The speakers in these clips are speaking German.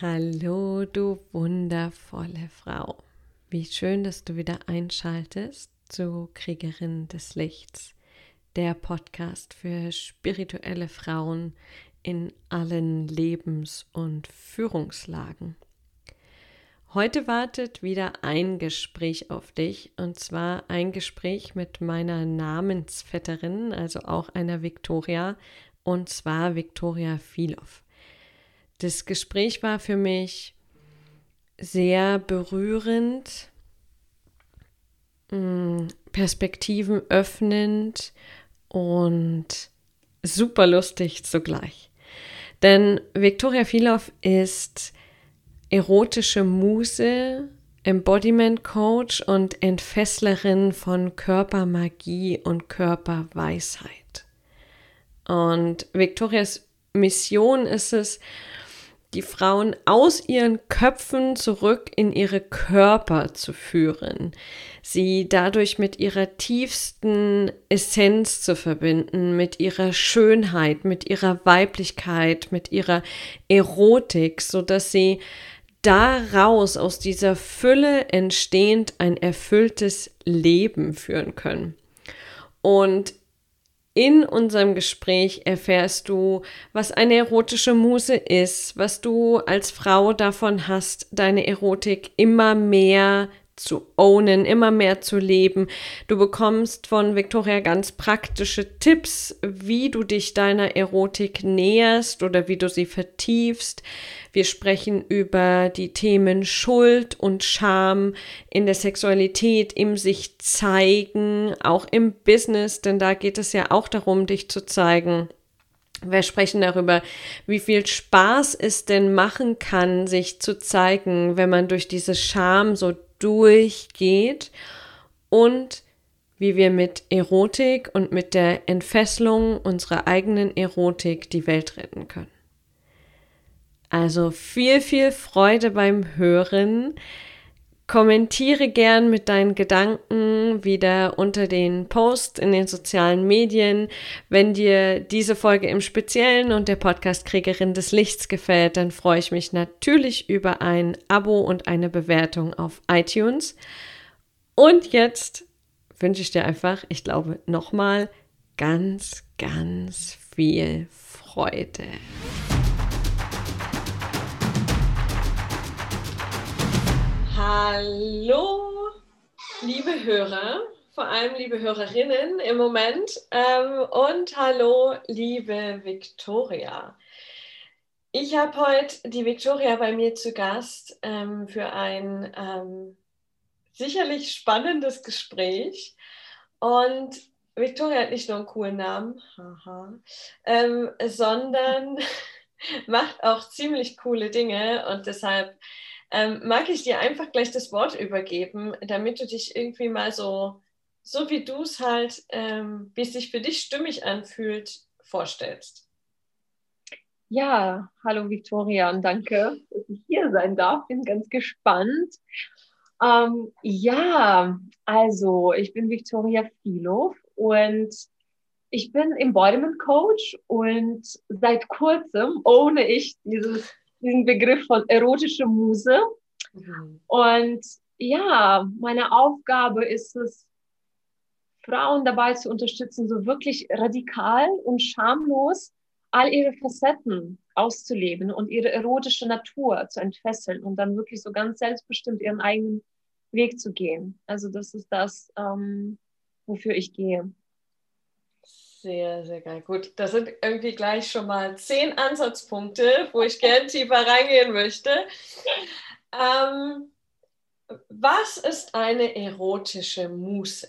Hallo, du wundervolle Frau. Wie schön, dass du wieder einschaltest zu Kriegerin des Lichts, der Podcast für spirituelle Frauen in allen Lebens- und Führungslagen. Heute wartet wieder ein Gespräch auf dich, und zwar ein Gespräch mit meiner Namensvetterin, also auch einer Viktoria, und zwar Viktoria Filov. Das Gespräch war für mich sehr berührend, mm, Perspektiven öffnend und super lustig zugleich. Denn Viktoria Filov ist erotische Muse, Embodiment Coach und Entfesslerin von Körpermagie und Körperweisheit. Und Viktorias Mission ist es, die Frauen aus ihren Köpfen zurück in ihre Körper zu führen, sie dadurch mit ihrer tiefsten Essenz zu verbinden, mit ihrer Schönheit, mit ihrer Weiblichkeit, mit ihrer Erotik, so dass sie daraus aus dieser Fülle entstehend ein erfülltes Leben führen können. Und in unserem Gespräch erfährst du, was eine erotische Muse ist, was du als Frau davon hast, deine Erotik immer mehr zu ownen, immer mehr zu leben. Du bekommst von Victoria ganz praktische Tipps, wie du dich deiner Erotik näherst oder wie du sie vertiefst. Wir sprechen über die Themen Schuld und Scham in der Sexualität, im sich zeigen, auch im Business, denn da geht es ja auch darum, dich zu zeigen. Wir sprechen darüber, wie viel Spaß es denn machen kann, sich zu zeigen, wenn man durch diese Scham so durchgeht und wie wir mit Erotik und mit der Entfesselung unserer eigenen Erotik die Welt retten können. Also viel, viel Freude beim Hören. Kommentiere gern mit deinen Gedanken wieder unter den Posts in den sozialen Medien. Wenn dir diese Folge im Speziellen und der Podcast Kriegerin des Lichts gefällt, dann freue ich mich natürlich über ein Abo und eine Bewertung auf iTunes. Und jetzt wünsche ich dir einfach, ich glaube, nochmal ganz, ganz viel Freude. Hallo, liebe Hörer, vor allem liebe Hörerinnen im Moment ähm, und hallo, liebe Viktoria. Ich habe heute die Viktoria bei mir zu Gast ähm, für ein ähm, sicherlich spannendes Gespräch. Und Viktoria hat nicht nur einen coolen Namen, haha, ähm, sondern macht auch ziemlich coole Dinge und deshalb ähm, mag ich dir einfach gleich das Wort übergeben, damit du dich irgendwie mal so, so wie du es halt, ähm, wie es sich für dich stimmig anfühlt, vorstellst. Ja, hallo Victoria und danke, dass ich hier sein darf. Bin ganz gespannt. Ähm, ja, also ich bin Victoria Filov und ich bin Embodiment Coach und seit kurzem ohne ich dieses diesen Begriff von erotische Muse. Mhm. Und ja, meine Aufgabe ist es, Frauen dabei zu unterstützen, so wirklich radikal und schamlos all ihre Facetten auszuleben und ihre erotische Natur zu entfesseln und dann wirklich so ganz selbstbestimmt ihren eigenen Weg zu gehen. Also das ist das, ähm, wofür ich gehe. Sehr, sehr geil. Gut, das sind irgendwie gleich schon mal zehn Ansatzpunkte, wo ich gerne tiefer reingehen möchte. Ähm, was ist eine erotische Muse?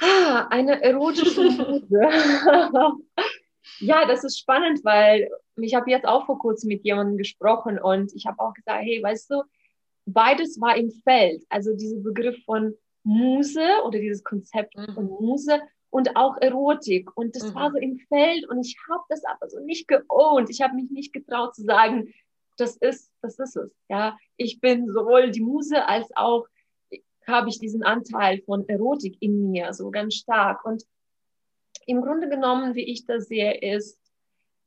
Ah, eine erotische Muse. ja, das ist spannend, weil ich habe jetzt auch vor kurzem mit jemandem gesprochen und ich habe auch gesagt, hey, weißt du, beides war im Feld. Also dieser Begriff von Muse oder dieses Konzept von mhm. Muse und auch Erotik. Und das mhm. war so im Feld und ich habe das aber so nicht geohnt. Ich habe mich nicht getraut zu sagen, das ist, das ist es. Ja, ich bin sowohl die Muse als auch habe ich diesen Anteil von Erotik in mir so ganz stark. Und im Grunde genommen, wie ich das sehe, ist,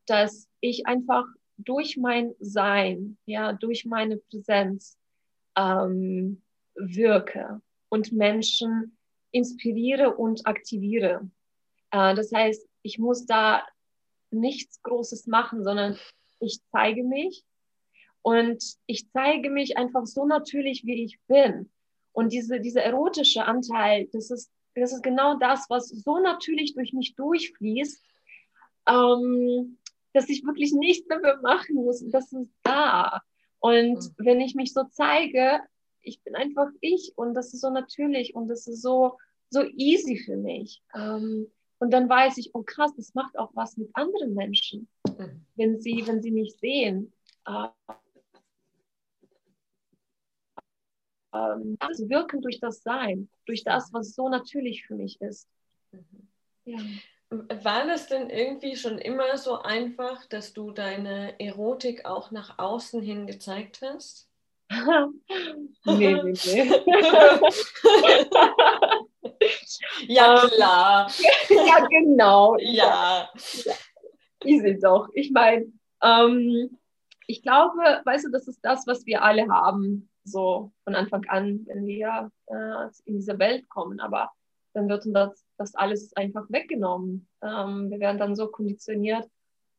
dass ich einfach durch mein Sein, ja, durch meine Präsenz ähm, wirke und Menschen inspiriere und aktiviere. Äh, das heißt, ich muss da nichts Großes machen, sondern ich zeige mich und ich zeige mich einfach so natürlich, wie ich bin. Und diese, dieser erotische Anteil, das ist, das ist genau das, was so natürlich durch mich durchfließt, ähm, dass ich wirklich nichts dafür machen muss. Das ist da. Und mhm. wenn ich mich so zeige, ich bin einfach ich und das ist so natürlich und das ist so, so easy für mich. Ähm, und dann weiß ich, oh krass, das macht auch was mit anderen Menschen, mhm. wenn sie, wenn sie mich sehen. Äh, ähm, das Wirken durch das Sein, durch das, was so natürlich für mich ist. Mhm. Ja. War das denn irgendwie schon immer so einfach, dass du deine Erotik auch nach außen hin gezeigt hast? nee, nee, nee. ja, klar. ja, genau. Ja. ja. Easy doch. Ich meine, ähm, ich glaube, weißt du, das ist das, was wir alle haben, so von Anfang an, wenn wir äh, in diese Welt kommen. Aber dann wird uns das, das alles einfach weggenommen. Ähm, wir werden dann so konditioniert.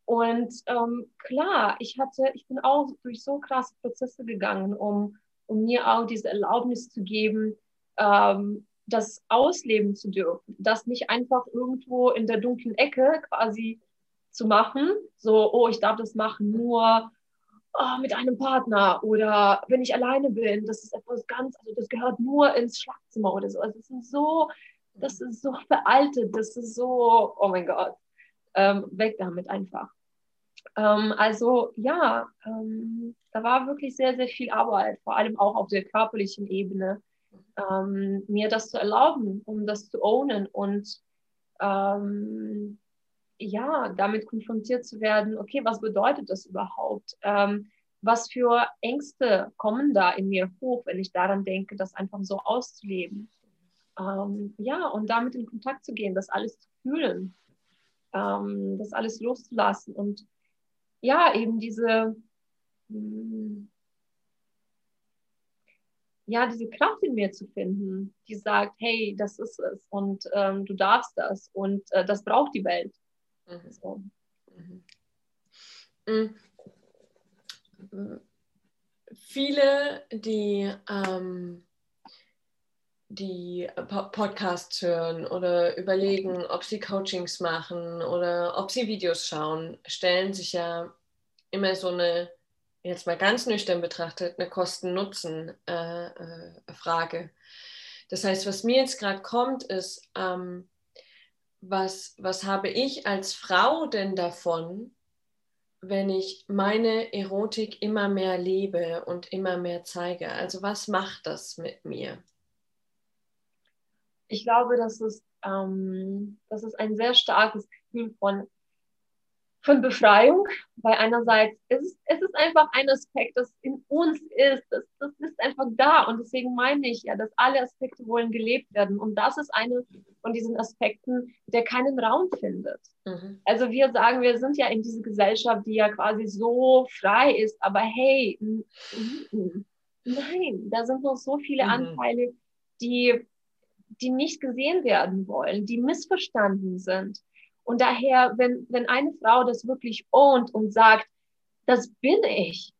Und ähm, klar, ich hatte, ich bin auch durch so krasse Prozesse gegangen, um, um mir auch diese Erlaubnis zu geben, ähm, das ausleben zu dürfen, das nicht einfach irgendwo in der dunklen Ecke quasi zu machen, so, oh, ich darf das machen nur oh, mit einem Partner oder wenn ich alleine bin, das ist etwas ganz, also das gehört nur ins Schlafzimmer oder so. Also das sind so das ist so veraltet, das ist so, oh mein Gott, ähm, weg damit einfach. Ähm, also ja, ähm, da war wirklich sehr, sehr viel Arbeit, vor allem auch auf der körperlichen Ebene, ähm, mir das zu erlauben, um das zu ownen und ähm, ja, damit konfrontiert zu werden, okay, was bedeutet das überhaupt? Ähm, was für Ängste kommen da in mir hoch, wenn ich daran denke, das einfach so auszuleben? ähm, ja, und damit in Kontakt zu gehen, das alles zu fühlen, ähm, das alles loszulassen und ja, eben diese, mh, hm, ja, diese Kraft in mir zu finden, die sagt, hey, das ist es und ähm, du darfst das und äh, das braucht die Welt. Mhm. So. Mhm. Mhm. Viele, die ähm, die Podcasts hören oder überlegen, ob sie Coachings machen oder ob sie Videos schauen, stellen sich ja immer so eine, jetzt mal ganz nüchtern betrachtet, eine Kosten-Nutzen-Frage. Äh, äh, das heißt, was mir jetzt gerade kommt, ist, ähm, was, was habe ich als Frau denn davon, wenn ich meine Erotik immer mehr lebe und immer mehr zeige? Also was macht das mit mir? Ich glaube, das ist, ähm, das ist ein sehr starkes Gefühl von, von Befreiung, weil einerseits ist es, es ist einfach ein Aspekt, das in uns ist, das, das ist einfach da und deswegen meine ich ja, dass alle Aspekte wollen gelebt werden und das ist eine von diesen Aspekten, der keinen Raum findet. Mhm. Also wir sagen, wir sind ja in dieser Gesellschaft, die ja quasi so frei ist, aber hey, nein, da sind noch so viele mhm. Anteile, die die nicht gesehen werden wollen, die missverstanden sind. Und daher, wenn, wenn eine Frau das wirklich ownt und sagt, das bin ich.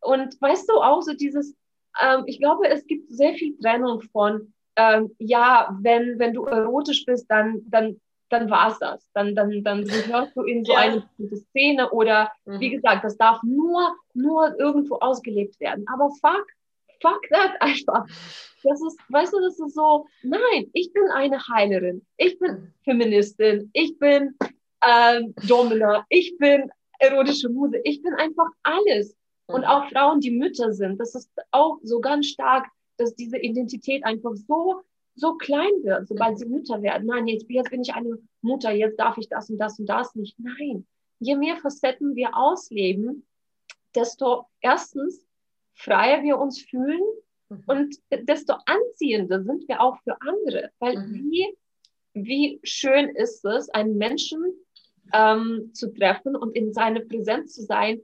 Und weißt du auch so dieses, ähm, ich glaube, es gibt sehr viel Trennung von, ähm, ja, wenn, wenn du erotisch bist, dann, dann, dann war es das. Dann, dann, dann gehörst du in so ja. eine bestimmte Szene oder mhm. wie gesagt, das darf nur, nur irgendwo ausgelebt werden. Aber fuck, fuck that einfach. Das ist, weißt du, das ist so, nein, ich bin eine Heilerin, ich bin Feministin, ich bin ähm, Domina, ich bin erotische Muse, ich bin einfach alles. Und mhm. auch Frauen, die Mütter sind, das ist auch so ganz stark, dass diese Identität einfach so, so klein wird, sobald sie Mütter werden. Nein, jetzt, jetzt bin ich eine Mutter, jetzt darf ich das und das und das nicht. Nein, je mehr Facetten wir ausleben, desto erstens freier wir uns fühlen mhm. und desto anziehender sind wir auch für andere. Weil mhm. wie, wie schön ist es, einen Menschen ähm, zu treffen und in seiner Präsenz zu sein,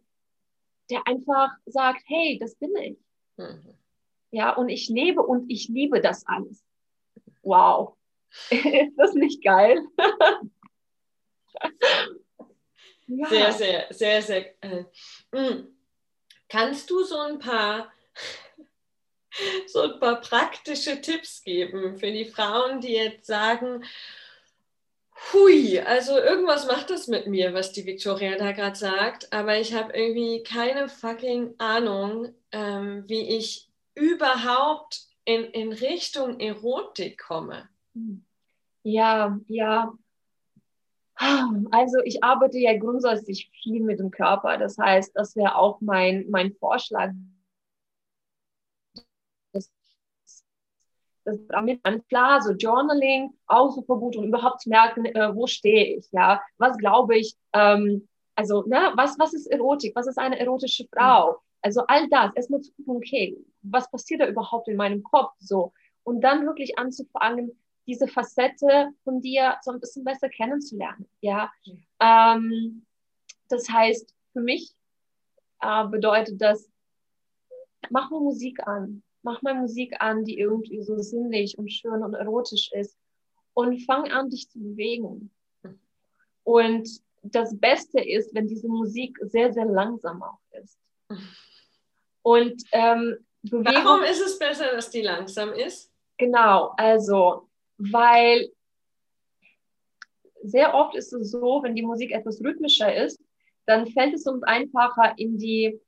der einfach sagt, hey, das bin ich. Mhm. Ja, und ich lebe und ich liebe das alles. Wow. Ist das nicht geil? ja. Sehr, sehr, sehr, sehr. Äh, mm. Kannst du so ein paar so ein paar praktische Tipps geben für die Frauen, die jetzt sagen, hui, also irgendwas macht das mit mir, was die Victoria da gerade sagt, aber ich habe irgendwie keine fucking Ahnung, ähm, wie ich überhaupt in, in Richtung Erotik komme. Ja, ja. Also ich arbeite ja grundsätzlich viel mit dem Körper. Das heißt, das wäre auch mein, mein Vorschlag, das ist damit klar, so Journaling auch super gut, um überhaupt zu merken, äh, wo stehe ich, ja, was glaube ich, ähm, also, ne, was, was ist Erotik, was ist eine erotische Frau, also all das, erstmal zu gucken, okay, was passiert da überhaupt in meinem Kopf, so, und dann wirklich anzufangen, diese Facette von dir so ein bisschen besser kennenzulernen, ja, mhm. ähm, das heißt, für mich äh, bedeutet das, mach mir Musik an, mach mal Musik an, die irgendwie so sinnlich und schön und erotisch ist und fang an, dich zu bewegen. Und das Beste ist, wenn diese Musik sehr, sehr langsam auch ist. Und ähm, Bewegung, Warum ist es besser, dass die langsam ist? Genau, also, weil sehr oft ist es so, wenn die Musik etwas rhythmischer ist, dann fällt es uns einfacher in die,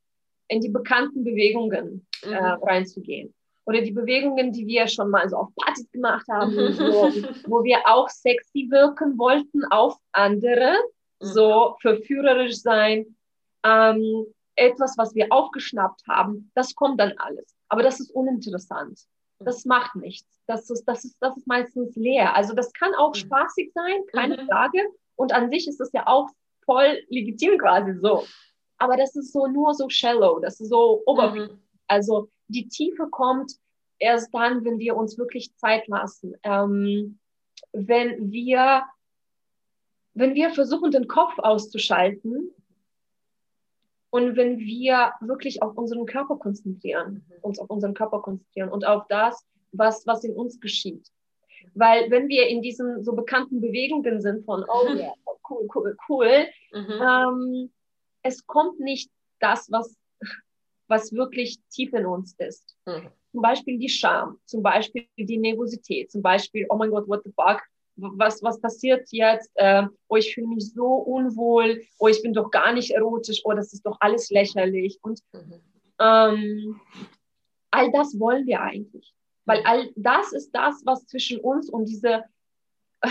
in die bekannten Bewegungen äh, mhm. reinzugehen. Oder die Bewegungen, die wir schon mal so auf Partys gemacht haben, so, wo wir auch sexy wirken wollten auf andere, mhm. so verführerisch sein, ähm, etwas, was wir aufgeschnappt haben, das kommt dann alles. Aber das ist uninteressant. Das macht nichts. Das ist, das ist, das ist meistens leer. Also das kann auch mhm. spaßig sein, keine mhm. Frage. Und an sich ist das ja auch voll legitim quasi so. Aber das ist so nur so shallow, das ist so oberflächlich. Mhm. Also die Tiefe kommt erst dann, wenn wir uns wirklich Zeit lassen. Ähm, wenn wir, wenn wir versuchen, den Kopf auszuschalten und wenn wir wirklich auf unseren Körper konzentrieren, mhm. uns auf unseren Körper konzentrieren und auf das, was, was in uns geschieht. Weil wenn wir in diesen so bekannten Bewegungen sind von, oh ja, yeah, cool, cool, cool, mhm. ähm, es kommt nicht das, was was wirklich tief in uns ist. Mhm. Zum Beispiel die Scham, zum Beispiel die Nervosität, zum Beispiel, oh mein Gott, what the fuck, was, was passiert jetzt? Äh, oh, ich fühle mich so unwohl, oh, ich bin doch gar nicht erotisch, oh, das ist doch alles lächerlich. Und mhm. ähm, all das wollen wir eigentlich. Weil all das ist das, was zwischen uns und diese, äh,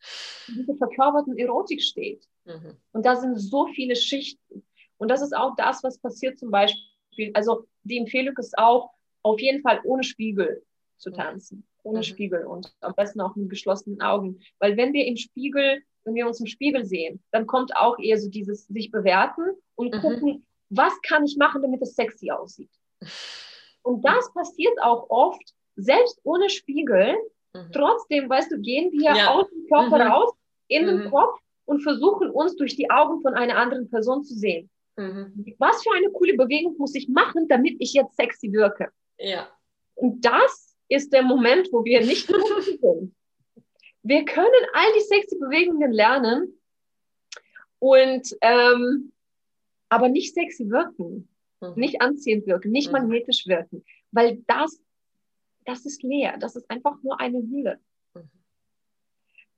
diese verkörperten Erotik steht. Mhm. Und da sind so viele Schichten. Und das ist auch das, was passiert zum Beispiel also die Empfehlung ist auch, auf jeden Fall ohne Spiegel zu tanzen. Ohne mhm. Spiegel und am besten auch mit geschlossenen Augen. Weil wenn wir im Spiegel, wenn wir uns im Spiegel sehen, dann kommt auch eher so dieses sich bewerten und mhm. gucken, was kann ich machen, damit es sexy aussieht. Und das passiert auch oft, selbst ohne Spiegel. Mhm. Trotzdem, weißt du, gehen wir ja. aus dem Körper mhm. raus, in den mhm. Kopf und versuchen uns durch die Augen von einer anderen Person zu sehen. Was für eine coole Bewegung muss ich machen, damit ich jetzt sexy wirke? Ja. Und das ist der Moment, wo wir nicht sind. Wir können all die sexy Bewegungen lernen und ähm, aber nicht sexy wirken, mhm. nicht anziehend wirken, nicht mhm. magnetisch wirken, weil das das ist leer, das ist einfach nur eine Hülle. Mhm.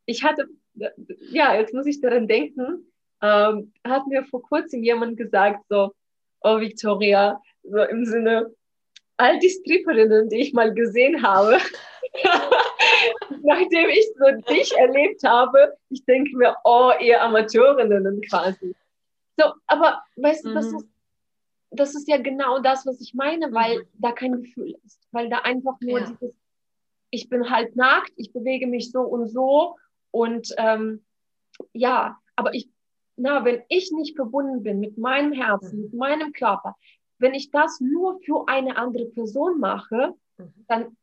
Ich hatte, ja, jetzt muss ich daran denken, ähm, hat mir vor kurzem jemand gesagt, so, oh Victoria, so im Sinne, all die Stripperinnen, die ich mal gesehen habe, nachdem ich so dich erlebt habe, ich denke mir, oh, ihr Amateurinnen quasi. So, aber weißt du, mhm. das, ist, das ist ja genau das, was ich meine, weil mhm. da kein Gefühl ist. Weil da einfach nur ja. dieses, ich bin halt nackt, ich bewege mich so und so und ähm, ja, aber ich na, wenn ich nicht verbunden bin mit meinem Herzen, mit meinem Körper, wenn ich das nur für eine andere Person mache, mhm. dann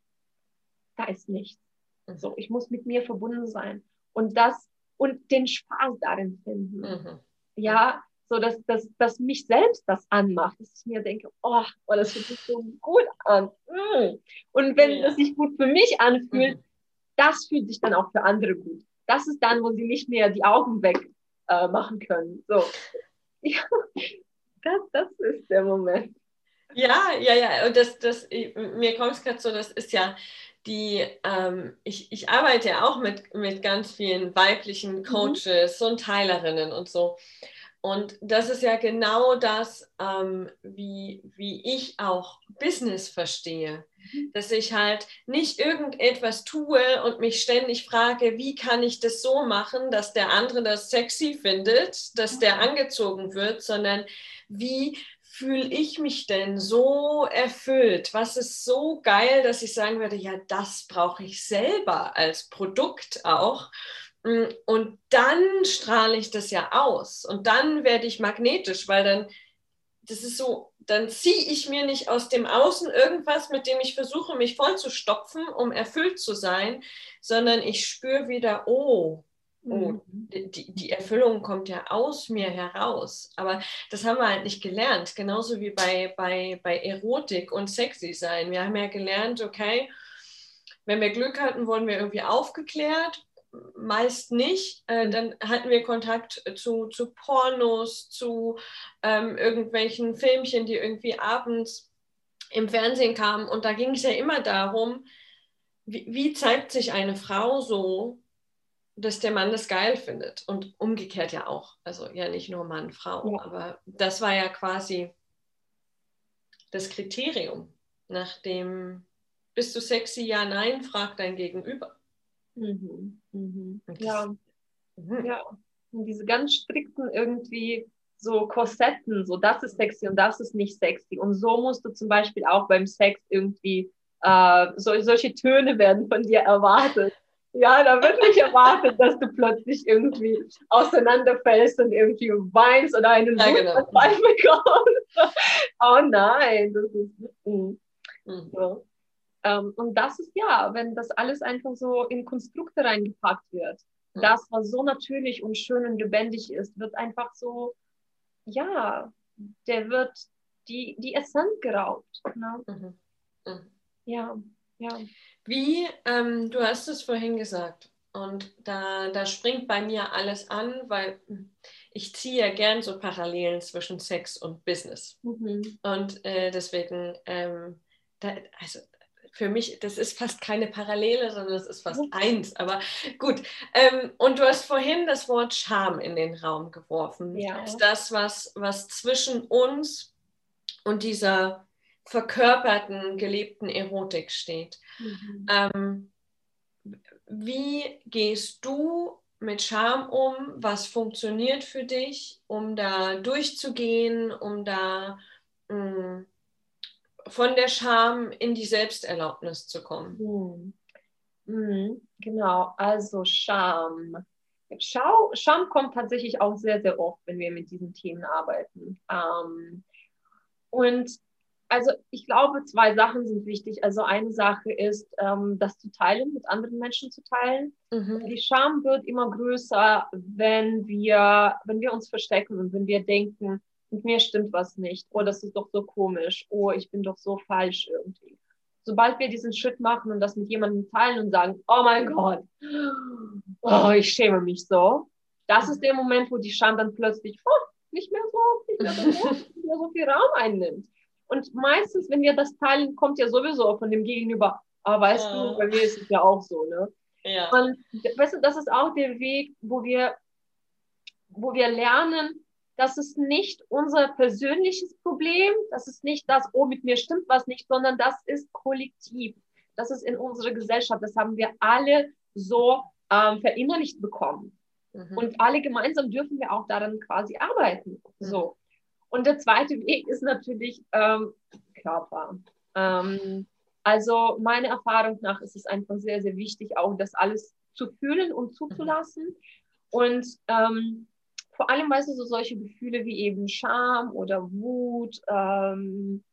da ist nichts. Mhm. So, ich muss mit mir verbunden sein und das und den Spaß darin finden. Mhm. Ja, so dass, dass, dass mich selbst das anmacht, dass ich mir denke, oh, oh das fühlt sich so gut an. Mm. Und wenn ja. es sich gut für mich anfühlt, mhm. das fühlt sich dann auch für andere gut. Das ist dann, wo sie nicht mehr die Augen weg äh, machen können. So. Ja, das, das ist der Moment. Ja, ja, ja. Und das, das, mir kommt es gerade so, das ist ja die, ähm, ich, ich arbeite ja auch mit, mit ganz vielen weiblichen mhm. Coaches mhm. und Heilerinnen und so. Und das ist ja genau das, ähm, wie, wie ich auch Business verstehe. Mhm. Dass ich halt nicht irgendetwas tue und mich ständig frage, wie kann ich das so machen, dass der andere das sexy findet, dass der mhm. angezogen wird, sondern wie fühle ich mich denn so erfüllt? Was ist so geil, dass ich sagen würde, ja, das brauche ich selber als Produkt auch. Mm, und dann strahle ich das ja aus und dann werde ich magnetisch, weil dann, das ist so, dann ziehe ich mir nicht aus dem Außen irgendwas, mit dem ich versuche, mich vollzustopfen, um erfüllt zu sein, sondern ich spüre wieder, oh, oh, mhm. die, die Erfüllung kommt ja aus mir heraus. Aber das haben wir halt nicht gelernt. Genauso wie bei, bei, bei Erotik und Sexy sein. Wir haben ja gelernt, okay, wenn wir Glück hatten, wurden wir irgendwie aufgeklärt. Meist nicht. Äh, dann hatten wir Kontakt zu, zu Pornos, zu ähm, irgendwelchen Filmchen, die irgendwie abends im Fernsehen kamen. Und da ging es ja immer darum, wie, wie zeigt sich eine Frau so, dass der Mann das geil findet und umgekehrt ja auch. Also ja nicht nur Mann, Frau, ja. aber das war ja quasi das Kriterium, nach dem bist du sexy, ja, nein, fragt dein Gegenüber. Mhm. Mhm. Ja. Mhm. ja. Und diese ganz strikten irgendwie so Korsetten, so das ist sexy und das ist nicht sexy. Und so musst du zum Beispiel auch beim Sex irgendwie, äh, so, solche Töne werden von dir erwartet. Ja, da wird nicht erwartet, dass du plötzlich irgendwie auseinanderfällst und irgendwie weinst oder einen ja, genau. bekommst. Oh nein, das ist. Mm. Mhm. So. Ähm, und das ist ja, wenn das alles einfach so in Konstrukte reingepackt wird. Mhm. Das, was so natürlich und schön und lebendig ist, wird einfach so, ja, der wird die, die Essenz geraubt. Ne? Mhm. mhm. Ja, ja. Wie, ähm, du hast es vorhin gesagt, und da, da springt bei mir alles an, weil ich ziehe ja gern so Parallelen zwischen Sex und Business. Mhm. Und äh, deswegen, ähm, da, also für mich, das ist fast keine Parallele, sondern das ist fast eins. Aber gut. Ähm, und du hast vorhin das Wort Scham in den Raum geworfen. Ja. Ist das, was, was zwischen uns und dieser verkörperten, gelebten Erotik steht. Mhm. Ähm, wie gehst du mit Scham um? Was funktioniert für dich, um da durchzugehen, um da mh, mm, von der Scham in die Selbsterlaubnis zu kommen? Mhm. Mhm, genau, also Scham. Schau, Scham kommt tatsächlich auch sehr, sehr oft, wenn wir mit diesen Themen arbeiten. Ähm, und also ich glaube, zwei Sachen sind wichtig. Also eine Sache ist, ähm, das zu teilen, mit anderen Menschen zu teilen. Mhm. Die Scham wird immer größer, wenn wir, wenn wir uns verstecken und wenn wir denken, mit mir stimmt was nicht. Oh, das ist doch so komisch. Oh, ich bin doch so falsch irgendwie. Sobald wir diesen Schritt machen und das mit jemandem teilen und sagen, oh mein Gott, oh, ich schäme mich so, das ist der Moment, wo die Scham dann plötzlich oh, nicht mehr so, nicht mehr so, nicht mehr so viel Raum einnimmt. Und meistens, wenn wir das teilen, kommt ja sowieso von dem Gegenüber, ah, weißt ja. du, bei mir ist es ja auch so, ne? Ja. Und weißt du, das ist auch der Weg, wo wir, wo wir lernen, das ist nicht unser persönliches Problem, das ist nicht das, oh, mit mir stimmt was nicht, sondern das ist kollektiv. Das ist in unserer Gesellschaft, das haben wir alle so ähm, verinnerlicht bekommen. Mhm. Und alle gemeinsam dürfen wir auch daran quasi arbeiten. Mhm. So. Und der zweite Weg ist natürlich ähm, Körper. Ähm, also meiner Erfahrung nach ist es einfach sehr, sehr wichtig, auch das alles zu fühlen und zuzulassen. Und ähm, vor allem, weißt du, so solche Gefühle wie eben Scham oder Wut, ähm,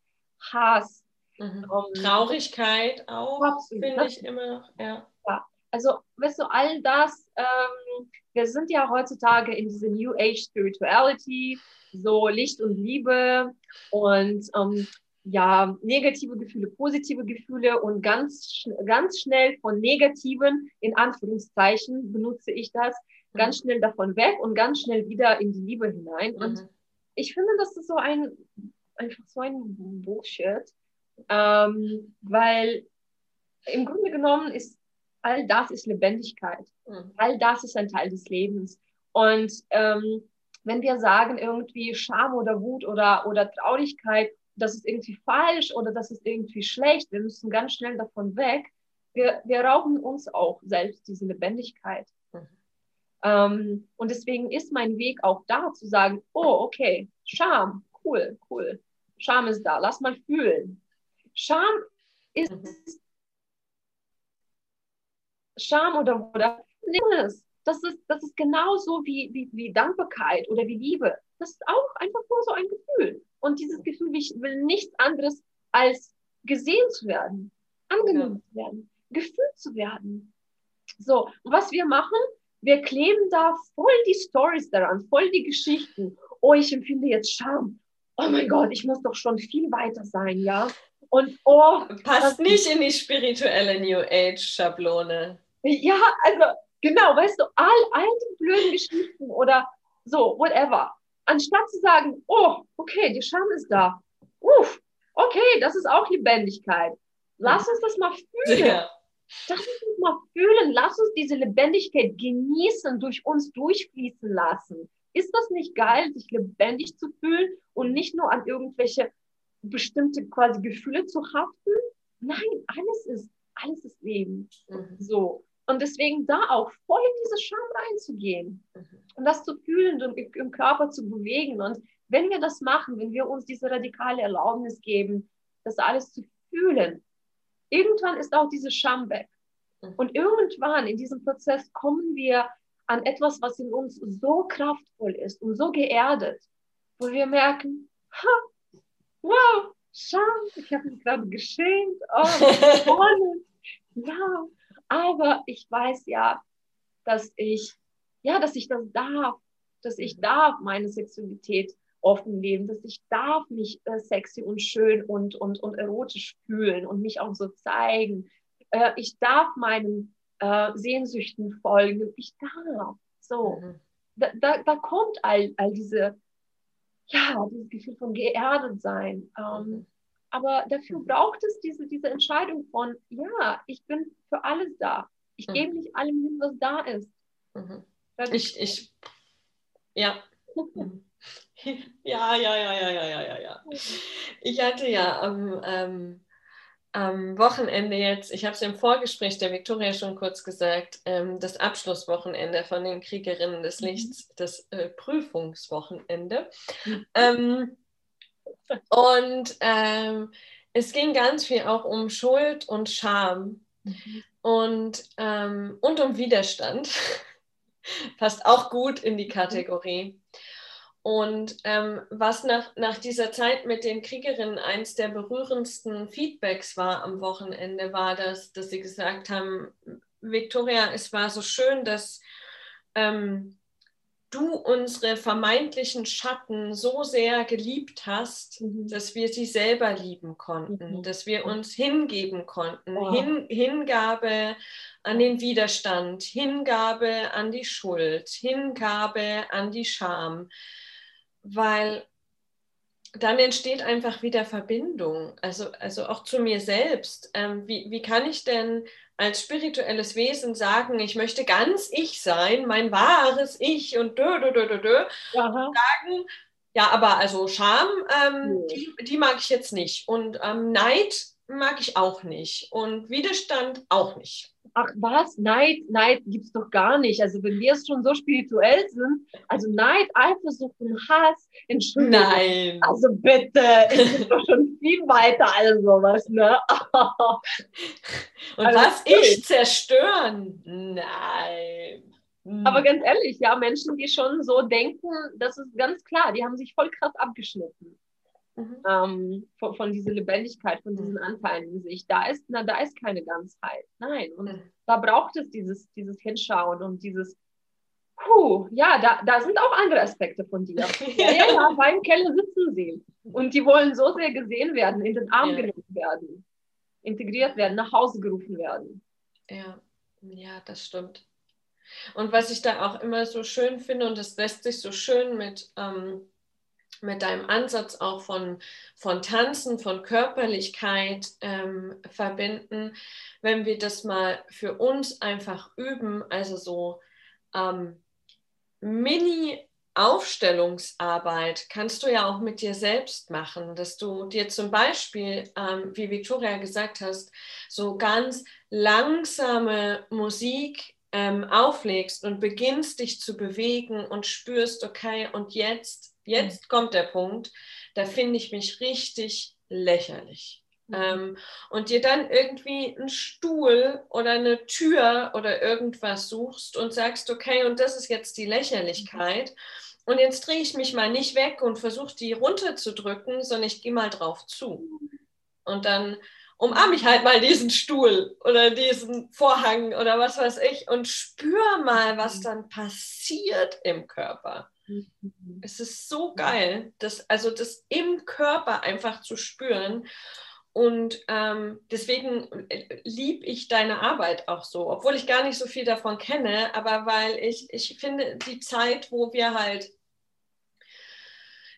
Hass. Mhm. Ähm, Traurigkeit auch, finde ich immer noch, ja. ja. Also, weißt du, all das, ähm, wir sind ja heutzutage in diese New Age Spirituality, so Licht und Liebe und ähm, ja, negative Gefühle, positive Gefühle und ganz, ganz schnell von negativen, in Anführungszeichen benutze ich das, ganz mhm. schnell davon weg und ganz schnell wieder in die Liebe hinein. Mhm. Und ich finde, das ist so ein, einfach so ein Bullshit, ähm, weil im Grunde genommen ist all das ist Lebendigkeit. Mhm. All das ist ein Teil des Lebens. Und ähm, wenn wir sagen irgendwie Scham oder Wut oder, oder Traurigkeit, das ist irgendwie falsch oder das ist irgendwie schlecht, wir müssen ganz schnell davon weg. Wir, wir rauben uns auch selbst diese Lebendigkeit. Ähm, und deswegen ist mein Weg auch da zu sagen, oh, okay, Scham, cool, cool. Scham ist da, lass mal fühlen. Scham ist. Scham oder, oder das ist, das ist genauso wie, wie, wie Dankbarkeit oder wie Liebe. Das ist auch einfach nur so ein Gefühl. Und dieses Gefühl, ich will nichts anderes als gesehen zu werden, angenommen ja. zu werden, gefühlt zu werden. So, und was wir machen, wir kleben da voll die Stories daran, voll die Geschichten. Oh, ich empfinde jetzt Scham. Oh mein Gott, ich muss doch schon viel weiter sein, ja. Und oh. Passt nicht in die spirituelle New Age-Schablone. Ja, also genau, weißt du, all, all die blöden Geschichten oder so, whatever. Anstatt zu sagen, oh, okay, die Scham ist da. Uff, okay, das ist auch Lebendigkeit. Lass uns das mal fühlen. Ja. Lass uns mal fühlen. Lass uns diese Lebendigkeit genießen, durch uns durchfließen lassen. Ist das nicht geil, sich lebendig zu fühlen und nicht nur an irgendwelche bestimmte quasi Gefühle zu haften? Nein, alles ist, alles ist Leben. Mhm. So. Und deswegen da auch voll in diese Scham reinzugehen mhm. und das zu fühlen und im Körper zu bewegen. Und wenn wir das machen, wenn wir uns diese radikale Erlaubnis geben, das alles zu fühlen, irgendwann ist auch diese Scham weg. Mhm. Und irgendwann in diesem Prozess kommen wir an etwas, was in uns so kraftvoll ist und so geerdet, wo wir merken, ha, wow, Scham, ich habe mich gerade geschämt, oh, ja, aber ich weiß ja, dass ich, ja, dass ich das darf, dass ich darf meine Sexualität offen leben, dass ich darf mich äh, sexy und schön und, und, und erotisch fühlen und mich auch so zeigen. Äh, ich darf meinen äh, Sehnsüchten folgen. Ich darf. So. Mhm. Da, da, da kommt all, all diese, ja, dieses Gefühl von geerdet sein. Ähm, mhm. Aber dafür braucht es diese, diese Entscheidung von, ja, ich bin für alles da. Ich mhm. gebe nicht allem hin, was da ist. Mhm. Ich, ich, ja. Ja, ja, ja, ja, ja, ja, ja, ja. Ich hatte ja am, ähm, am Wochenende jetzt, ich habe es im Vorgespräch der Viktoria schon kurz gesagt, ähm, das Abschlusswochenende von den Kriegerinnen des mhm. Lichts, das äh, Prüfungswochenende. Mhm. Ähm, und ähm, es ging ganz viel auch um Schuld und Scham mhm. und, ähm, und um Widerstand. Passt auch gut in die. Kategorie. Und ähm, was nach, nach dieser Zeit mit den Kriegerinnen eins der berührendsten Feedbacks war am Wochenende, war das, dass sie gesagt haben, Victoria, es war so schön, dass ähm, du unsere vermeintlichen Schatten so sehr geliebt hast, mhm. dass wir sie selber lieben konnten, mhm. dass wir uns hingeben konnten. Wow. Hin, Hingabe an den Widerstand, Hingabe an die Schuld, Hingabe an die Scham, weil dann entsteht einfach wieder Verbindung, also, also auch zu mir selbst. Ähm, wie, wie kann ich denn als spirituelles Wesen sagen, ich möchte ganz ich sein, mein wahres Ich und dö, dö, dö, dö, dö, sagen, ja, aber also Scham, ähm, ja. die, die, mag ich jetzt nicht und ähm, Neid mag ich auch nicht und Widerstand auch nicht. Ach was, Neid, Neid gibt es doch gar nicht. Also wenn wir es schon so spirituell sind, also Neid, Eifersucht und Hass, Entschuldigung. Nein. Also bitte, ich bin doch schon viel weiter als sowas, ne? und also, was ich zerstören? Nein. Aber ganz ehrlich, ja, Menschen, die schon so denken, das ist ganz klar, die haben sich voll krass abgeschnitten. Mhm. ähm, von, von, dieser Lebendigkeit, von diesen mhm. Anteilen in sich. Da ist, na, da ist keine Ganzheit. Nein. Und mhm. da braucht es dieses, dieses Hinschauen und dieses, puh, ja, da, da sind auch andere Aspekte von dir. ja, ja, beim Keller sitzen sie. Und die wollen so sehr gesehen werden, in den Arm ja. genommen werden, integriert werden, nach Hause gerufen werden. Ja, ja, das stimmt. Und was ich da auch immer so schön finde, und das lässt sich so schön mit, ähm, mit deinem Ansatz auch von, von Tanzen, von Körperlichkeit ähm, verbinden, wenn wir das mal für uns einfach üben, also so ähm, Mini- Aufstellungsarbeit kannst du ja auch mit dir selbst machen, dass du dir zum Beispiel, ähm, wie Victoria gesagt hast, so ganz langsame Musik ähm, auflegst und beginnst dich zu bewegen und spürst, okay, und jetzt, jetzt mhm. kommt der Punkt, da finde ich mich richtig lächerlich. Mhm. Ähm, und dir dann irgendwie einen Stuhl oder eine Tür oder irgendwas suchst und sagst, okay, und das ist jetzt die Lächerlichkeit. Und jetzt drehe ich mich mal nicht weg und versuche die runterzudrücken, sondern ich gehe mal drauf zu. Und dann umarme ich halt mal diesen Stuhl oder diesen Vorhang oder was weiß ich und spür mal, was dann passiert im Körper. Es ist so geil, das, also das im Körper einfach zu spüren. Und ähm, deswegen äh, liebe ich deine Arbeit auch so, obwohl ich gar nicht so viel davon kenne, aber weil ich, ich finde, die Zeit, wo wir halt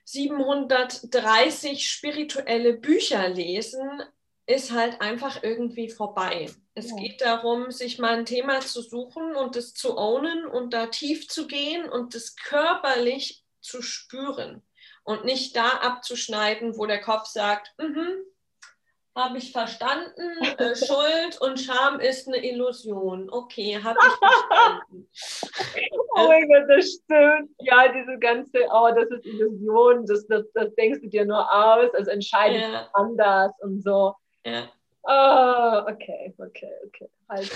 730 spirituelle Bücher lesen, ist halt einfach irgendwie vorbei. Es ja. geht darum, sich mal ein Thema zu suchen und es zu ownen und da tief zu gehen und das körperlich zu spüren und nicht da abzuschneiden, wo der Kopf sagt, mhm, habe ich verstanden. Äh, Schuld und Scham ist eine Illusion. Okay, habe ich verstanden. oh mein Gott, das stimmt. Ja, diese ganze, oh, das ist Illusion, das, das, das denkst du dir nur aus, also entscheidest ja. anders und so. Ja. Oh, okay, okay, okay. Halt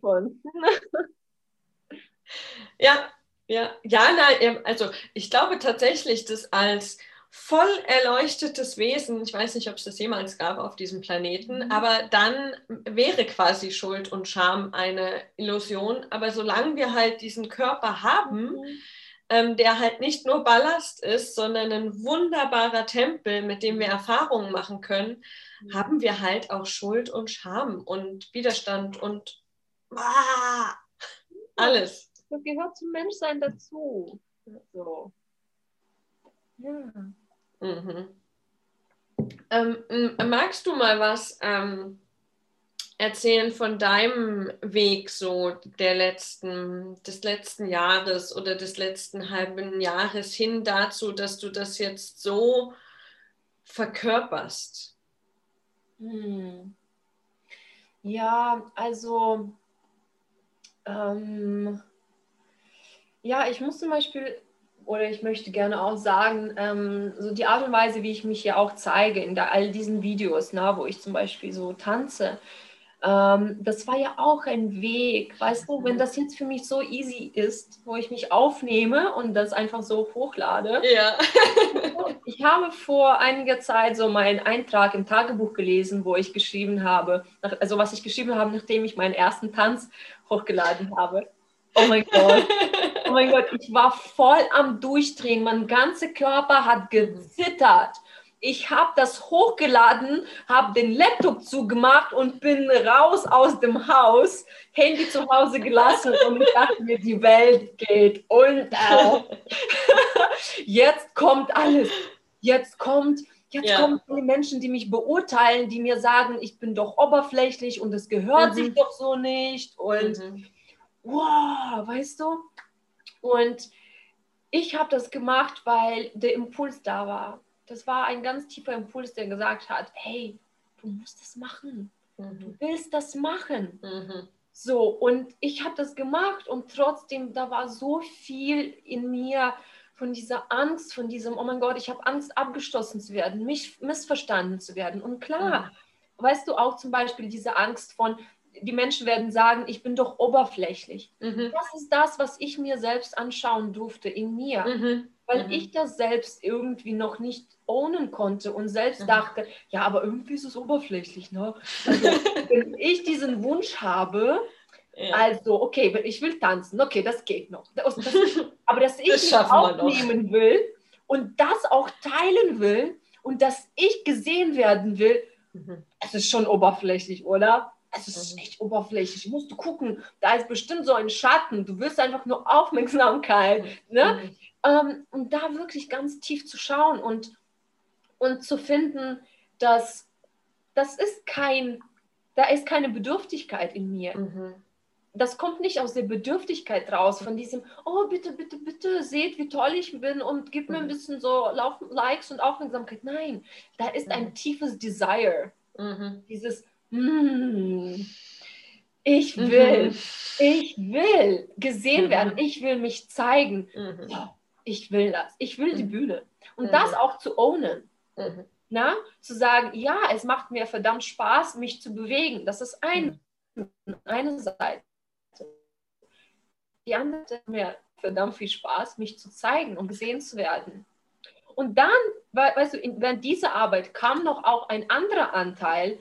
von. ja, ja, ja, nein, also ich glaube tatsächlich, dass als voll erleuchtetes Wesen, ich weiß nicht, ob es das jemals gab auf diesem Planeten, mhm. aber dann wäre quasi Schuld und Scham eine Illusion. Aber solange wir halt diesen Körper haben, mhm. ähm, der halt nicht nur Ballast ist, sondern ein wunderbarer Tempel, mit dem wir Erfahrungen machen können. Haben wir halt auch Schuld und Scham und Widerstand und ah, alles. Das gehört zum Menschsein dazu. So. Ja. Mhm. Ähm, magst du mal was ähm, erzählen von deinem Weg so der letzten, des letzten Jahres oder des letzten halben Jahres hin dazu, dass du das jetzt so verkörperst? Hm. Ja, also ähm, ja, ich muss zum Beispiel oder ich möchte gerne auch sagen, ähm, so die Art und Weise, wie ich mich hier auch zeige in all diesen Videos, na, wo ich zum Beispiel so tanze, ähm, das war ja auch ein Weg, weißt du, wenn das jetzt für mich so easy ist, wo ich mich aufnehme und das einfach so hochlade. Ja. ich habe vor einiger Zeit so meinen Eintrag im Tagebuch gelesen, wo ich geschrieben habe, also was ich geschrieben habe, nachdem ich meinen ersten Tanz hochgeladen habe. Oh mein Gott. Oh mein Gott, ich war voll am Durchdrehen. Mein ganzer Körper hat gezittert. Ich habe das hochgeladen, habe den Laptop zugemacht und bin raus aus dem Haus, Handy zu Hause gelassen und ich dachte mir, die Welt geht unter. Jetzt kommt alles. Jetzt kommt Jetzt ja. kommen die Menschen, die mich beurteilen, die mir sagen, ich bin doch oberflächlich und es gehört mhm. sich doch so nicht. Und mhm wow, weißt du? Und ich habe das gemacht, weil der Impuls da war. Das war ein ganz tiefer Impuls, der gesagt hat, hey, du musst das machen. Mhm. Du willst das machen. Mhm. So, und ich habe das gemacht und trotzdem, da war so viel in mir von dieser Angst, von diesem, oh mein Gott, ich habe Angst, abgestoßen zu werden, mich missverstanden zu werden. Und klar, mhm. weißt du auch zum Beispiel diese Angst von, die Menschen werden sagen, ich bin doch oberflächlich. Mhm. Das ist das, was ich mir selbst anschauen durfte in mir. Mhm. Weil mhm. ich das selbst irgendwie noch nicht ownen konnte und selbst mhm. dachte, ja, aber irgendwie ist es oberflächlich. Ne? Also, wenn ich diesen Wunsch habe, ja. also, okay, ich will tanzen, okay, das geht noch. Das, das, aber dass ich das aufnehmen will und das auch teilen will und dass ich gesehen werden will, mhm. es ist schon oberflächlich, oder? Es ist mhm. echt oberflächlich. Musst du gucken, da ist bestimmt so ein Schatten. Du willst einfach nur Aufmerksamkeit. Ne? Mhm. Ähm, und da wirklich ganz tief zu schauen und, und zu finden, dass das ist kein, da ist keine Bedürftigkeit in mir. Mhm. Das kommt nicht aus der Bedürftigkeit raus, von diesem, oh, bitte, bitte, bitte, seht, wie toll ich bin und gib mir ein mhm. bisschen so Likes und Aufmerksamkeit. Nein, da ist ein mhm. tiefes Desire. Mhm. Dieses, mm, ich will, ich will gesehen werden, ich will mich zeigen. Mhm ich will das, ich will die mhm. Bühne. Und mhm. das auch zu ownen. Mhm. Na? Zu sagen, ja, es macht mir verdammt Spaß, mich zu bewegen. Das ist ein, mhm. eine Seite. Die andere hat mir verdammt viel Spaß, mich zu zeigen und gesehen zu werden. Und dann, weißt du, während dieser Arbeit kam noch auch ein anderer Anteil,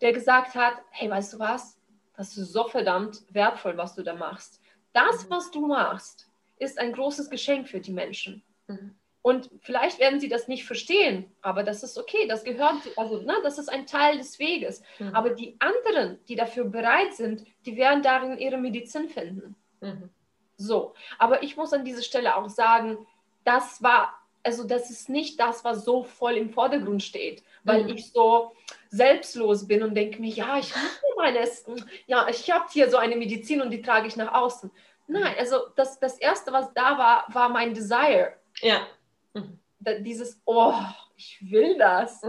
der gesagt hat, hey, weißt du was, das ist so verdammt wertvoll, was du da machst. Das, mhm. was du machst, ist ein großes Geschenk für die Menschen. Mhm. Und vielleicht werden sie das nicht verstehen, aber das ist okay, das gehört, also ne, das ist ein Teil des Weges. Mhm. Aber die anderen, die dafür bereit sind, die werden darin ihre Medizin finden. Mhm. So, aber ich muss an dieser Stelle auch sagen, das war, also das ist nicht das, was so voll im Vordergrund steht, weil mhm. ich so selbstlos bin und denke mir, ja, ich muss meines, ja, ich habe hier so eine Medizin und die trage ich nach außen. Nein, also das, das Erste, was da war, war mein Desire. Ja. Mhm. Dieses, oh, ich will das.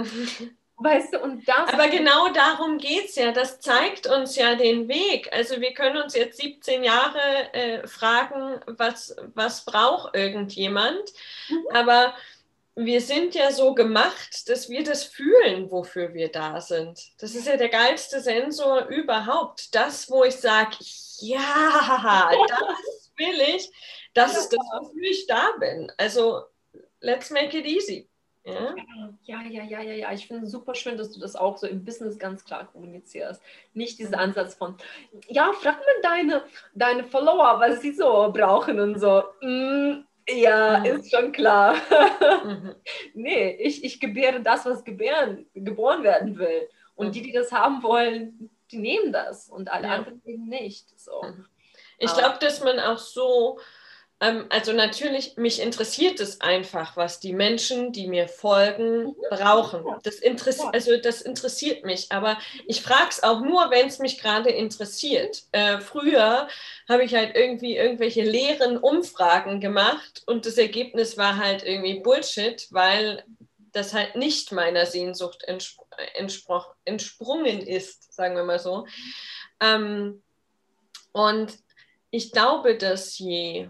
Weißt du, und das. Aber genau darum geht es ja. Das zeigt uns ja den Weg. Also, wir können uns jetzt 17 Jahre äh, fragen, was, was braucht irgendjemand. Mhm. Aber wir sind ja so gemacht, dass wir das fühlen, wofür wir da sind. Das ist ja der geilste Sensor überhaupt. Das, wo ich sage, ja, das will ich, das ist das, wofür ich da bin. Also, let's make it easy. Ja, ja, ja, ja, ja. ja. Ich finde es super schön, dass du das auch so im Business ganz klar kommunizierst. Nicht dieser mhm. Ansatz von, ja, frag mal deine, deine Follower, was sie so brauchen und so. Mm, ja, mhm. ist schon klar. mhm. Nee, ich, ich gebäre das, was gebären, geboren werden will. Und mhm. die, die das haben wollen, die nehmen das und alle ja. anderen eben nicht. So. Mhm. Ich glaube, dass man auch so, also natürlich, mich interessiert es einfach, was die Menschen, die mir folgen, mhm. brauchen. Das, interess also, das interessiert mich, aber ich frage es auch nur, wenn es mich gerade interessiert. Äh, früher habe ich halt irgendwie irgendwelche leeren Umfragen gemacht und das Ergebnis war halt irgendwie Bullshit, weil das halt nicht meiner Sehnsucht entsp entsprungen ist, sagen wir mal so. Ähm, und ich glaube, dass je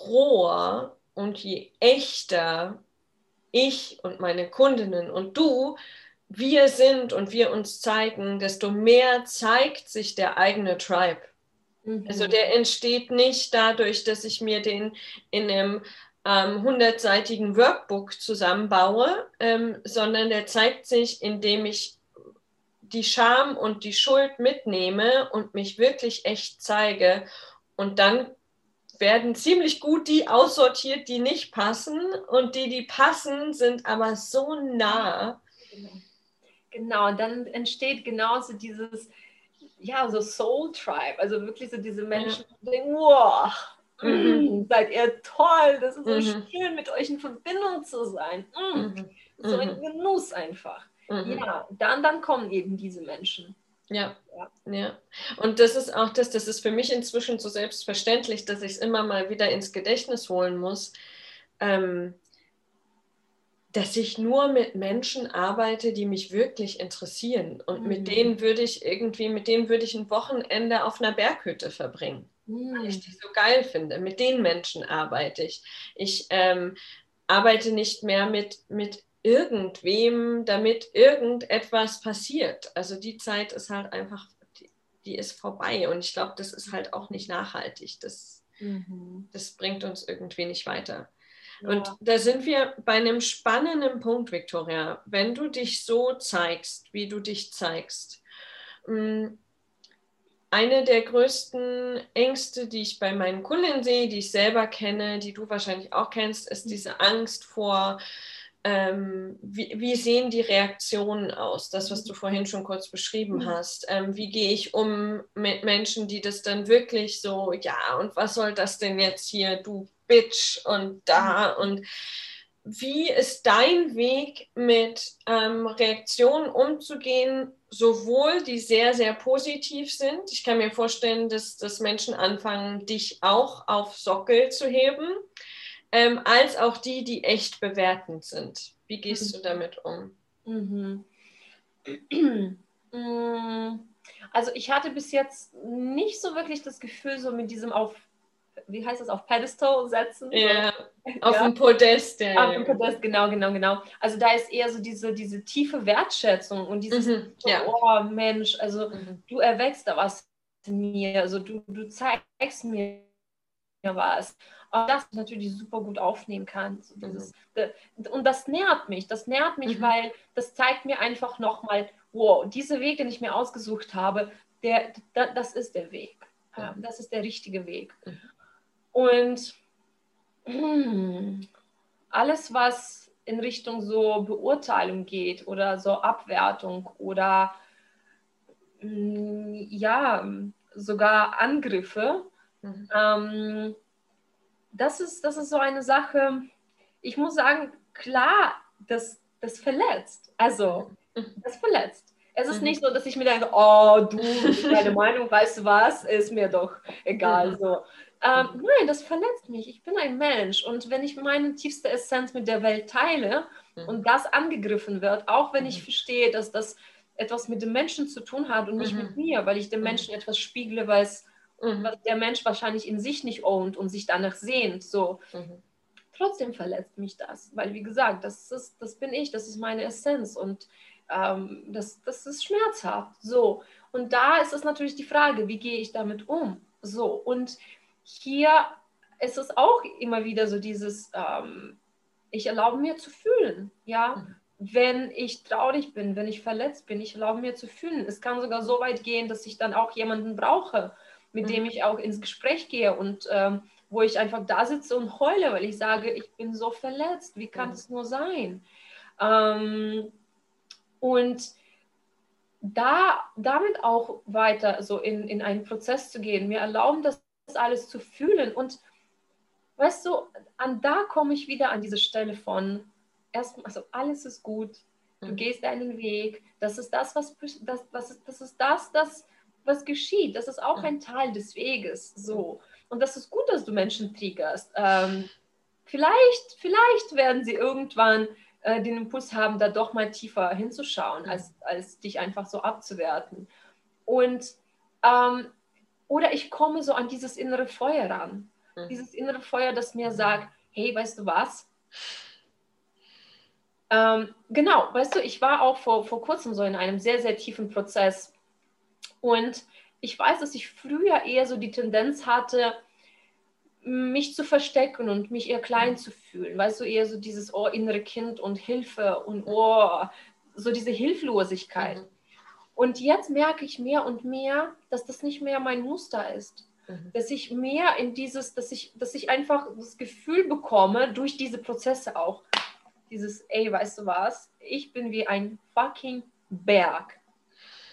roher und je echter ich und meine Kundinnen und du wir sind und wir uns zeigen, desto mehr zeigt sich der eigene Tribe. Mhm. Also der entsteht nicht dadurch, dass ich mir den in einem ähm, hundertseitigen ähm, Workbook zusammenbaue, ähm, sondern der zeigt sich, indem ich die Scham und die Schuld mitnehme und mich wirklich echt zeige. Und dann werden ziemlich gut die aussortiert, die nicht passen. Und die, die passen, sind aber so nah. Genau, und dann entsteht genauso dieses, ja, so Soul Tribe, also wirklich so diese Menschen, die denken, wow, mhm. Mm, seid ihr toll, das ist so mhm. schön, mit euch in Verbindung zu sein. Mm. Mhm. So ein mhm. Genuss einfach. Mhm. Ja, dann, dann kommen eben diese Menschen. Ja, ja. Und das ist auch das, das ist für mich inzwischen so selbstverständlich, dass ich es immer mal wieder ins Gedächtnis holen muss, ähm, dass ich nur mit Menschen arbeite, die mich wirklich interessieren. Und mhm. mit denen würde ich irgendwie, mit denen würde ich ein Wochenende auf einer Berghütte verbringen, mhm. weil ich die so geil finde. Mit den Menschen arbeite ich. Ich ähm, arbeite nicht mehr mit, mit irgendwem, damit irgendetwas passiert. Also die Zeit ist halt einfach die ist vorbei. Und ich glaube, das ist halt auch nicht nachhaltig. Das, mhm. das bringt uns irgendwie nicht weiter. Ja. Und da sind wir bei einem spannenden Punkt, Victoria. Wenn du dich so zeigst, wie du dich zeigst, mm, eine der größten Ängste, die ich bei meinen Kunden sehe, die ich selber kenne, die du wahrscheinlich auch kennst, ist mhm. diese Angst vor, ähm, wie, wie, sehen die Reaktionen aus? Das, was du vorhin schon kurz beschrieben mhm. hast. Ähm, wie gehe ich um mit Menschen, die das dann wirklich so, ja, und was soll das denn jetzt hier, du Bitch und da mhm. und wie ist dein Weg mit ähm, Reaktionen umzugehen, sowohl die sehr, sehr positiv sind. Ich kann mir vorstellen, dass, dass Menschen anfangen, dich auch auf Sockel zu heben, ähm, als auch die, die echt bewertend sind. Wie gehst mhm. du damit um? Mhm. Also ich hatte bis jetzt nicht so wirklich das Gefühl, so mit diesem auf wie heißt das, auf Pedestal setzen. Ja, auf ja. dem Podest. Ja. Auf dem Podest, genau, genau, genau. Also da ist eher so diese, diese tiefe Wertschätzung und dieses, mhm, ja. oh Mensch, also mhm. du erwächst da was in mir, also du, du zeigst mir was. Und das natürlich super gut aufnehmen kann. So dieses, mhm. Und das nährt mich, das nährt mich, mhm. weil das zeigt mir einfach nochmal, wow, dieser Weg, den ich mir ausgesucht habe, der, das ist der Weg. Das ist der richtige Weg. Mhm. Und hm, alles, was in Richtung so Beurteilung geht oder so Abwertung oder hm, ja, sogar Angriffe, mhm. ähm, das, ist, das ist so eine Sache, ich muss sagen, klar, das, das verletzt. Also, mhm. das verletzt. Es ist mhm. nicht so, dass ich mir denke, oh, du, deine Meinung, weißt du was, ist mir doch egal. Mhm. So. Ähm, nein, das verletzt mich. Ich bin ein Mensch und wenn ich meine tiefste Essenz mit der Welt teile mhm. und das angegriffen wird, auch wenn ich verstehe, dass das etwas mit dem Menschen zu tun hat und nicht mhm. mit mir, weil ich dem. Menschen etwas spiegle, was der Mensch wahrscheinlich in sich nicht ownt und sich danach sehnt. So. Trotzdem verletzt mich das, weil wie gesagt, das, ist, das bin ich, das ist meine Essenz und ähm, das, das ist schmerzhaft. So. Und da ist es natürlich die Frage, wie gehe ich damit um? So. Und hier ist es auch immer wieder so dieses, ähm, ich erlaube mir zu fühlen, ja. Mhm. Wenn ich traurig bin, wenn ich verletzt bin, ich erlaube mir zu fühlen. Es kann sogar so weit gehen, dass ich dann auch jemanden brauche, mit mhm. dem ich auch ins Gespräch gehe und ähm, wo ich einfach da sitze und heule, weil ich sage, ich bin so verletzt. Wie kann es mhm. nur sein? Ähm, und da, damit auch weiter so in, in einen Prozess zu gehen, mir erlauben, das alles zu fühlen. Und weißt du, an da komme ich wieder an diese Stelle von, erstmal, also alles ist gut, du mhm. gehst deinen Weg, das ist das, was, das, was ist, das ist das, das, was geschieht. Das ist auch ein Teil des Weges. So. Und das ist gut, dass du Menschen triggerst. Ähm, vielleicht, vielleicht werden sie irgendwann äh, den Impuls haben, da doch mal tiefer hinzuschauen, als, als dich einfach so abzuwerten. Und ähm, oder ich komme so an dieses innere Feuer ran. Dieses innere Feuer, das mir sagt, hey, weißt du was? Ähm, genau, weißt du, ich war auch vor, vor kurzem so in einem sehr, sehr tiefen Prozess. Und ich weiß, dass ich früher eher so die Tendenz hatte, mich zu verstecken und mich eher klein zu fühlen. Weißt du, eher so dieses oh, innere Kind und Hilfe und oh, so diese Hilflosigkeit. Mhm. Und jetzt merke ich mehr und mehr, dass das nicht mehr mein Muster ist. Mhm. Dass ich mehr in dieses, dass ich, dass ich einfach das Gefühl bekomme, durch diese Prozesse auch, dieses, ey, weißt du was, ich bin wie ein fucking Berg.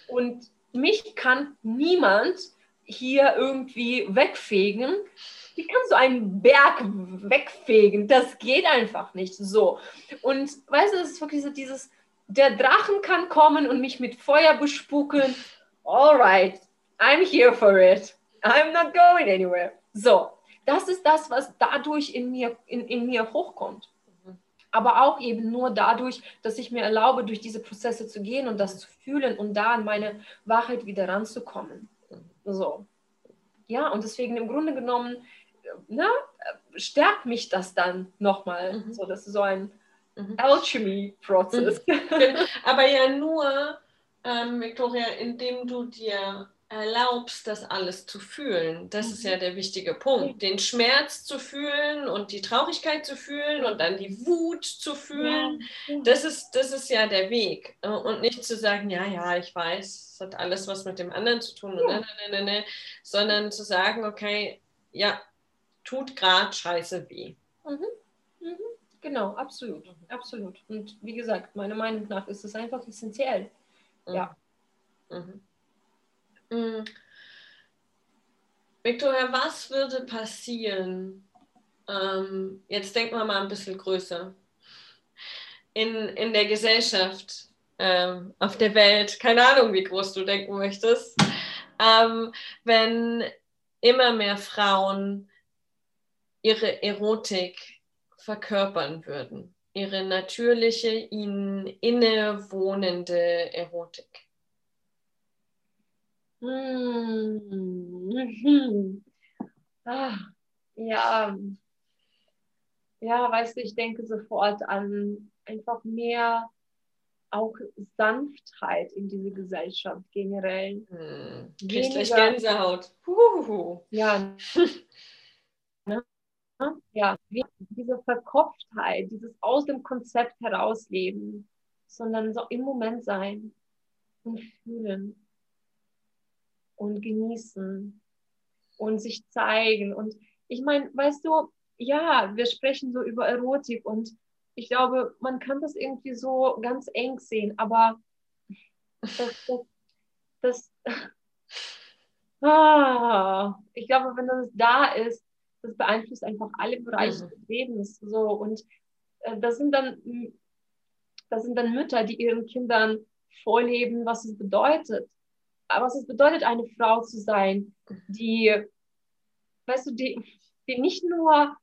Und mich kann niemand hier irgendwie wegfegen. Wie kannst du einen Berg wegfegen? Das geht einfach nicht so. Und weißt du, das ist wirklich so dieses, der Drachen kann kommen und mich mit Feuer bespucken. Alright, I'm here for it. I'm not going anywhere. So, das ist das, was dadurch in mir, in, in mir hochkommt. Aber auch eben nur dadurch, dass ich mir erlaube, durch diese Prozesse zu gehen und das zu fühlen und da an meine Wahrheit wieder ranzukommen. So. Ja, und deswegen im Grunde genommen, na, stärkt mich das dann nochmal. Mhm. So, das ist so ein mhm. Alchemy-Prozess. Mhm. Aber ja nur, ähm, Victoria, indem du dir erlaubst, das alles zu fühlen. Das mhm. ist ja der wichtige Punkt. Den Schmerz zu fühlen und die Traurigkeit zu fühlen und dann die Wut zu fühlen. Ja. Das, ist, das ist ja der Weg. Und nicht zu sagen, ja, ja, ich weiß, es hat alles was mit dem anderen zu tun, ja. ne, ne, ne, ne, sondern zu sagen, okay, ja, tut gerade scheiße weh. Mhm. Mhm. Genau, absolut, absolut. Und wie gesagt, meiner Meinung nach ist es einfach essentiell. Mhm. Ja. Mhm. Mhm. Victoria, was würde passieren? Ähm, jetzt denken wir mal ein bisschen größer. In, in der Gesellschaft, ähm, auf der Welt, keine Ahnung, wie groß du denken möchtest, ähm, wenn immer mehr Frauen ihre Erotik verkörpern würden, ihre natürliche, ihnen innewohnende Erotik. Hm. Ah, ja, ja, weißt du, ich denke sofort an einfach mehr auch Sanftheit in diese Gesellschaft generell. Hm. Weniger, Gänsehaut. Huhuhu. Ja. ne? Ja, diese Verkopftheit, dieses aus dem Konzept herausleben, sondern so im Moment sein und fühlen und genießen und sich zeigen. Und ich meine, weißt du, ja, wir sprechen so über Erotik und ich glaube, man kann das irgendwie so ganz eng sehen, aber das, das, das ah, ich glaube, wenn das da ist, das beeinflusst einfach alle Bereiche mhm. des Lebens. So und äh, das sind dann das sind dann Mütter, die ihren Kindern vorleben, was es bedeutet, was es bedeutet, eine Frau zu sein, die, weißt du, die, die nicht nur,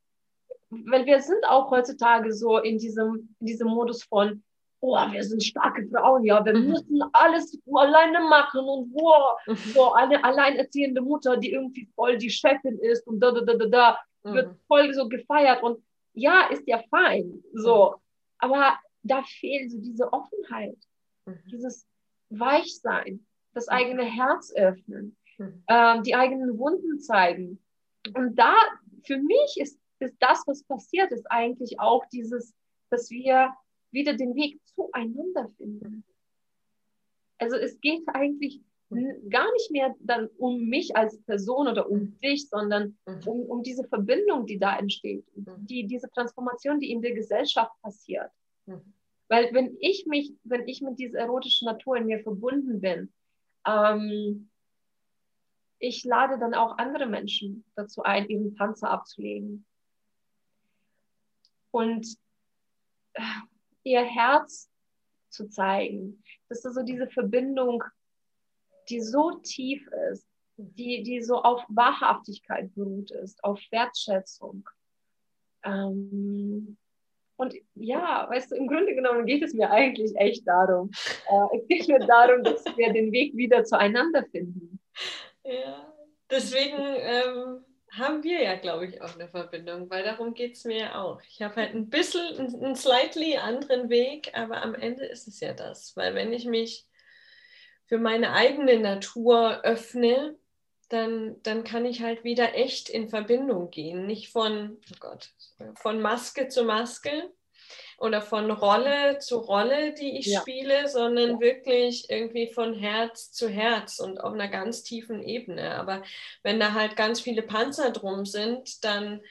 weil wir sind auch heutzutage so in diesem, in diesem Modus von, oh, wir sind starke Frauen, ja, wir mhm. müssen alles alleine machen und wow, so eine alleinerziehende Mutter, die irgendwie voll die Chefin ist und da, da, da, da, da, mhm. wird voll so gefeiert und ja, ist ja fein, so, mhm. aber da fehlt so diese Offenheit, mhm. dieses Weichsein, das eigene Herz öffnen, mhm. ähm, die eigenen Wunden zeigen. Und da, für mich ist, ist das, was passiert, ist eigentlich auch dieses, dass wir wieder den Weg zueinander finden. Also es geht eigentlich gar nicht mehr dann um mich als Person oder um dich, sondern mhm. um, um diese Verbindung, die da entsteht, mhm. die, diese Transformation, die in der Gesellschaft passiert. Mhm. Weil wenn ich mich, wenn ich mit dieser erotischen Natur in mir verbunden bin, ähm, ich lade dann auch andere Menschen dazu ein, ihren Panzer abzulegen. Und äh, ihr Herz zu zeigen. Das ist so diese Verbindung, die so tief ist, die, die so auf Wahrhaftigkeit beruht ist, auf Wertschätzung. Ähm, und ja, weißt du, im Grunde genommen geht es mir eigentlich echt darum. Äh, es geht mir darum, dass wir den Weg wieder zueinander finden. Ja, deswegen ähm, haben wir ja, glaube ich, auch eine Verbindung, weil darum geht es mir ja auch. Ich habe halt ein bisschen, einen, einen slightly anderen Weg, aber am Ende ist es ja das. Weil wenn ich mich für meine eigene Natur öffne, dann, dann kann ich halt wieder echt in Verbindung gehen. Nicht von, oh Gott, von Maske zu Maske oder von Rolle zu Rolle, die ich ja. spiele, sondern ja. wirklich irgendwie von Herz zu Herz und auf einer ganz tiefen Ebene. Aber wenn da halt ganz viele Panzer drum sind, dann,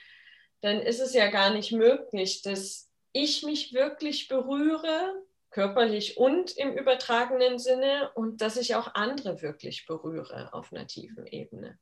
dann ist es ja gar nicht möglich, dass ich mich wirklich berühre körperlich und im übertragenen Sinne und dass ich auch andere wirklich berühre auf einer tiefen Ebene.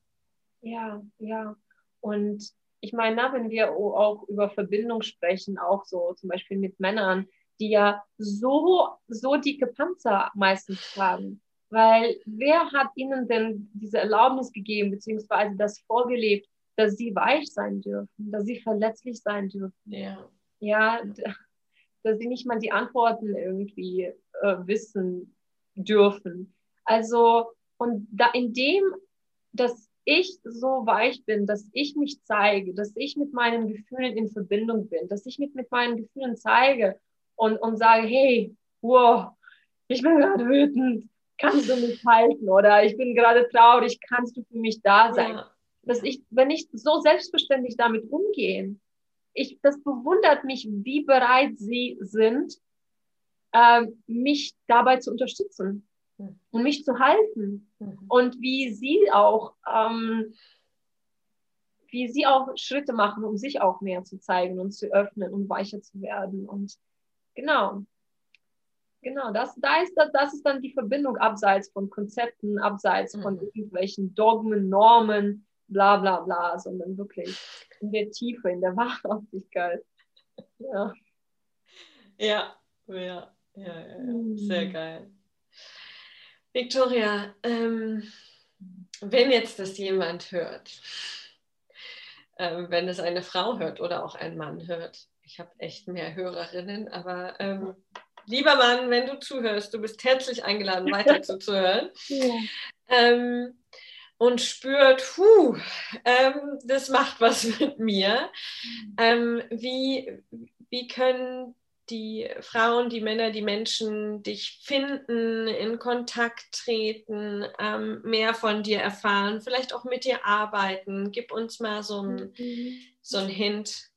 Ja, ja. Und ich meine, na, wenn wir auch über Verbindung sprechen, auch so zum Beispiel mit Männern, die ja so, so dicke Panzer meistens haben. Weil wer hat ihnen denn diese Erlaubnis gegeben, beziehungsweise das vorgelebt, dass sie weich sein dürfen, dass sie verletzlich sein dürfen? Ja. Ja, dass sie nicht mal die Antworten irgendwie äh, wissen dürfen. Also, und da in dem, dass ich so weich bin, dass ich mich zeige, dass ich mit meinen Gefühlen in Verbindung bin, dass ich mit, mit meinen Gefühlen zeige und, und sage, hey, wow, ich bin gerade wütend, kannst du mich halten? Oder ich bin gerade traurig, kannst du für mich da sein? Ja. Dass ich, wenn ich so selbstverständlich damit umgehe, ich, das bewundert mich, wie bereit sie sind, äh, mich dabei zu unterstützen mhm. und mich zu halten. Mhm. Und wie sie auch, ähm, wie sie auch Schritte machen, um sich auch mehr zu zeigen und zu öffnen und weicher zu werden. Und genau, genau, das, da ist, das, das ist dann die Verbindung abseits von Konzepten, abseits mhm. von irgendwelchen Dogmen, Normen, bla bla bla, sondern wirklich in der Tiefe, in der Wahrhaftigkeit. Ja. Ja, ja, ja, ja, ja. sehr mhm. geil. Victoria, ähm, wenn jetzt das jemand hört, ähm, wenn es eine Frau hört oder auch ein Mann hört, ich habe echt mehr Hörerinnen, aber ähm, lieber Mann, wenn du zuhörst, du bist herzlich eingeladen, weiter zuzuhören. Ja. Ähm, und spürt, puh, ähm, das macht was mit mir. Ähm, wie, wie können die Frauen, die Männer, die Menschen dich finden, in Kontakt treten, ähm, mehr von dir erfahren, vielleicht auch mit dir arbeiten? Gib uns mal so ein, mhm. so ein Hint.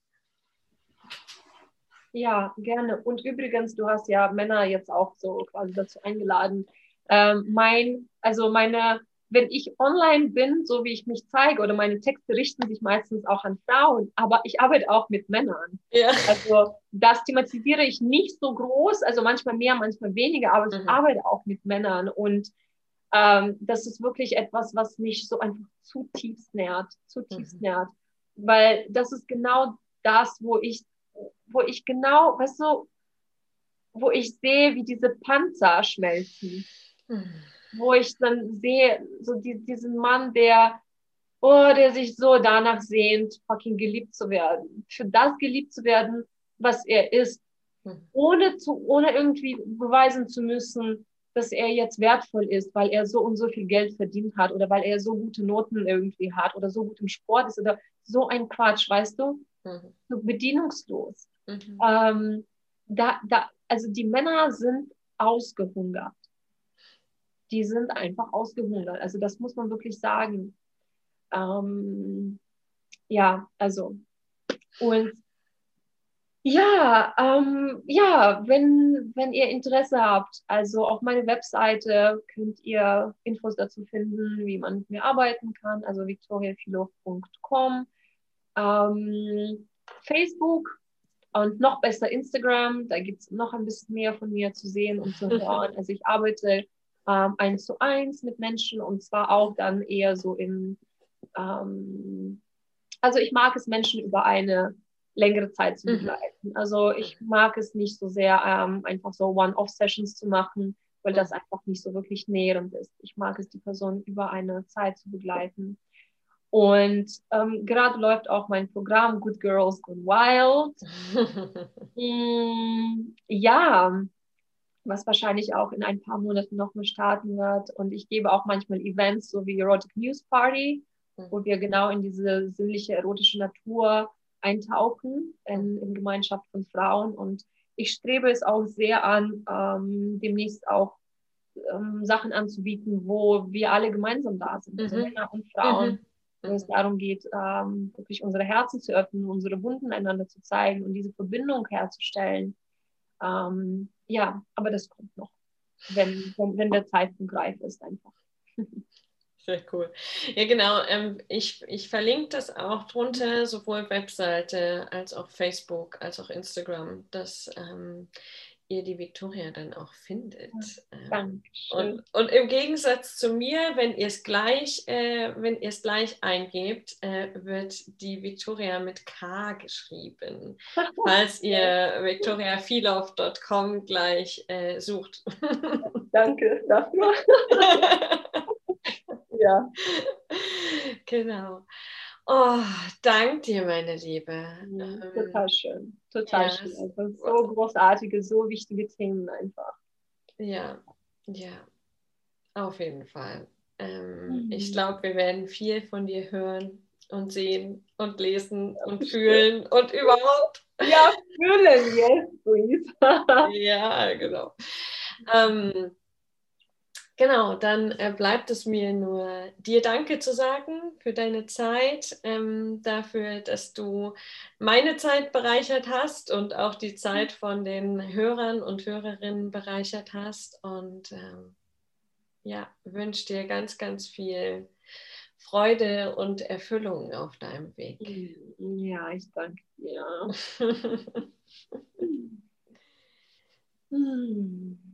Ja, gerne. Und übrigens, du hast ja Männer jetzt auch so quasi dazu eingeladen. Ähm, mein, also meine wenn ich online bin, so wie ich mich zeige, oder meine Texte richten sich meistens auch an Frauen, aber ich arbeite auch mit Männern. Ja. Also das thematisiere ich nicht so groß, also manchmal mehr, manchmal weniger, aber mhm. ich arbeite auch mit Männern und ähm, das ist wirklich etwas, was mich so einfach zutiefst nährt, zutiefst mhm. nährt, weil das ist genau das, wo ich, wo ich genau, weißt du, wo ich sehe, wie diese Panzer schmelzen. Mhm wo ich dann sehe, so die, diesen Mann, der, oh, der sich so danach sehnt, fucking geliebt zu werden. Für das geliebt zu werden, was er ist. Hm. Ohne, zu, ohne irgendwie beweisen zu müssen, dass er jetzt wertvoll ist, weil er so und so viel Geld verdient hat oder weil er so gute Noten irgendwie hat oder so gut im Sport ist oder so ein Quatsch, weißt du? Mhm. So bedienungslos. Mhm. Ähm, da, da, also die Männer sind ausgehungert die sind einfach ausgehungert. Also das muss man wirklich sagen. Ähm, ja, also und ja, ähm, ja, wenn, wenn ihr Interesse habt, also auf meine Webseite könnt ihr Infos dazu finden, wie man mit mir arbeiten kann, also victoriafilo.com, ähm, Facebook und noch besser Instagram, da gibt es noch ein bisschen mehr von mir zu sehen und zu hören. Also ich arbeite eins zu eins mit Menschen und zwar auch dann eher so in, ähm, also ich mag es, Menschen über eine längere Zeit zu mhm. begleiten. Mhm. Also ich mag es nicht so sehr, ähm, einfach so One-Off-Sessions zu machen, weil das einfach nicht so wirklich nährend ist. Ich mag es, die Person über eine Zeit zu begleiten. Und ähm, gerade läuft auch mein Programm Good Girls, Good Wild. mm, ja, was wahrscheinlich auch in ein paar Monaten nochmal starten wird. Und ich gebe auch manchmal Events, so wie Erotic News Party, mhm. wo wir genau in diese sinnliche, erotische Natur eintauchen, in, in Gemeinschaft von Frauen. Und ich strebe es auch sehr an, ähm, demnächst auch ähm, Sachen anzubieten, wo wir alle gemeinsam da sind, also mhm. Männer und Frauen. Mhm. Wo es darum geht, ähm, wirklich unsere Herzen zu öffnen, unsere Wunden einander zu zeigen und diese Verbindung herzustellen. Ähm, ja, aber das kommt noch, wenn, wenn, wenn der Zeitpunkt reif ist einfach. Sehr cool. Ja, genau. Ähm, ich, ich verlinke das auch drunter, sowohl Webseite als auch Facebook, als auch Instagram, dass ähm, ihr die Victoria dann auch findet. Ähm, und, und, im Gegensatz zu mir, wenn ihr es gleich, äh, wenn ihr es gleich eingebt, äh, wird die Victoria mit K geschrieben, falls ihr victoriafilov.com gleich äh, sucht. Danke dafür. ja. Genau. Oh, dank dir, meine Liebe. Mhm, total schön. Total ja, schön. Also so großartige, so wichtige Themen einfach. Ja, ja. Auf jeden Fall. Ähm, mhm. Ich glaube, wir werden viel von dir hören und sehen und lesen und fühlen und überhaupt. Ja, fühlen, yes, please. ja, genau. Ähm, Genau, dann äh, bleibt es mir nur dir Danke zu sagen für deine Zeit, ähm, dafür, dass du meine Zeit bereichert hast und auch die Zeit von den Hörern und Hörerinnen bereichert hast. Und ähm, ja, wünsche dir ganz, ganz viel Freude und Erfüllung auf deinem Weg. Ja, ich danke dir. hm.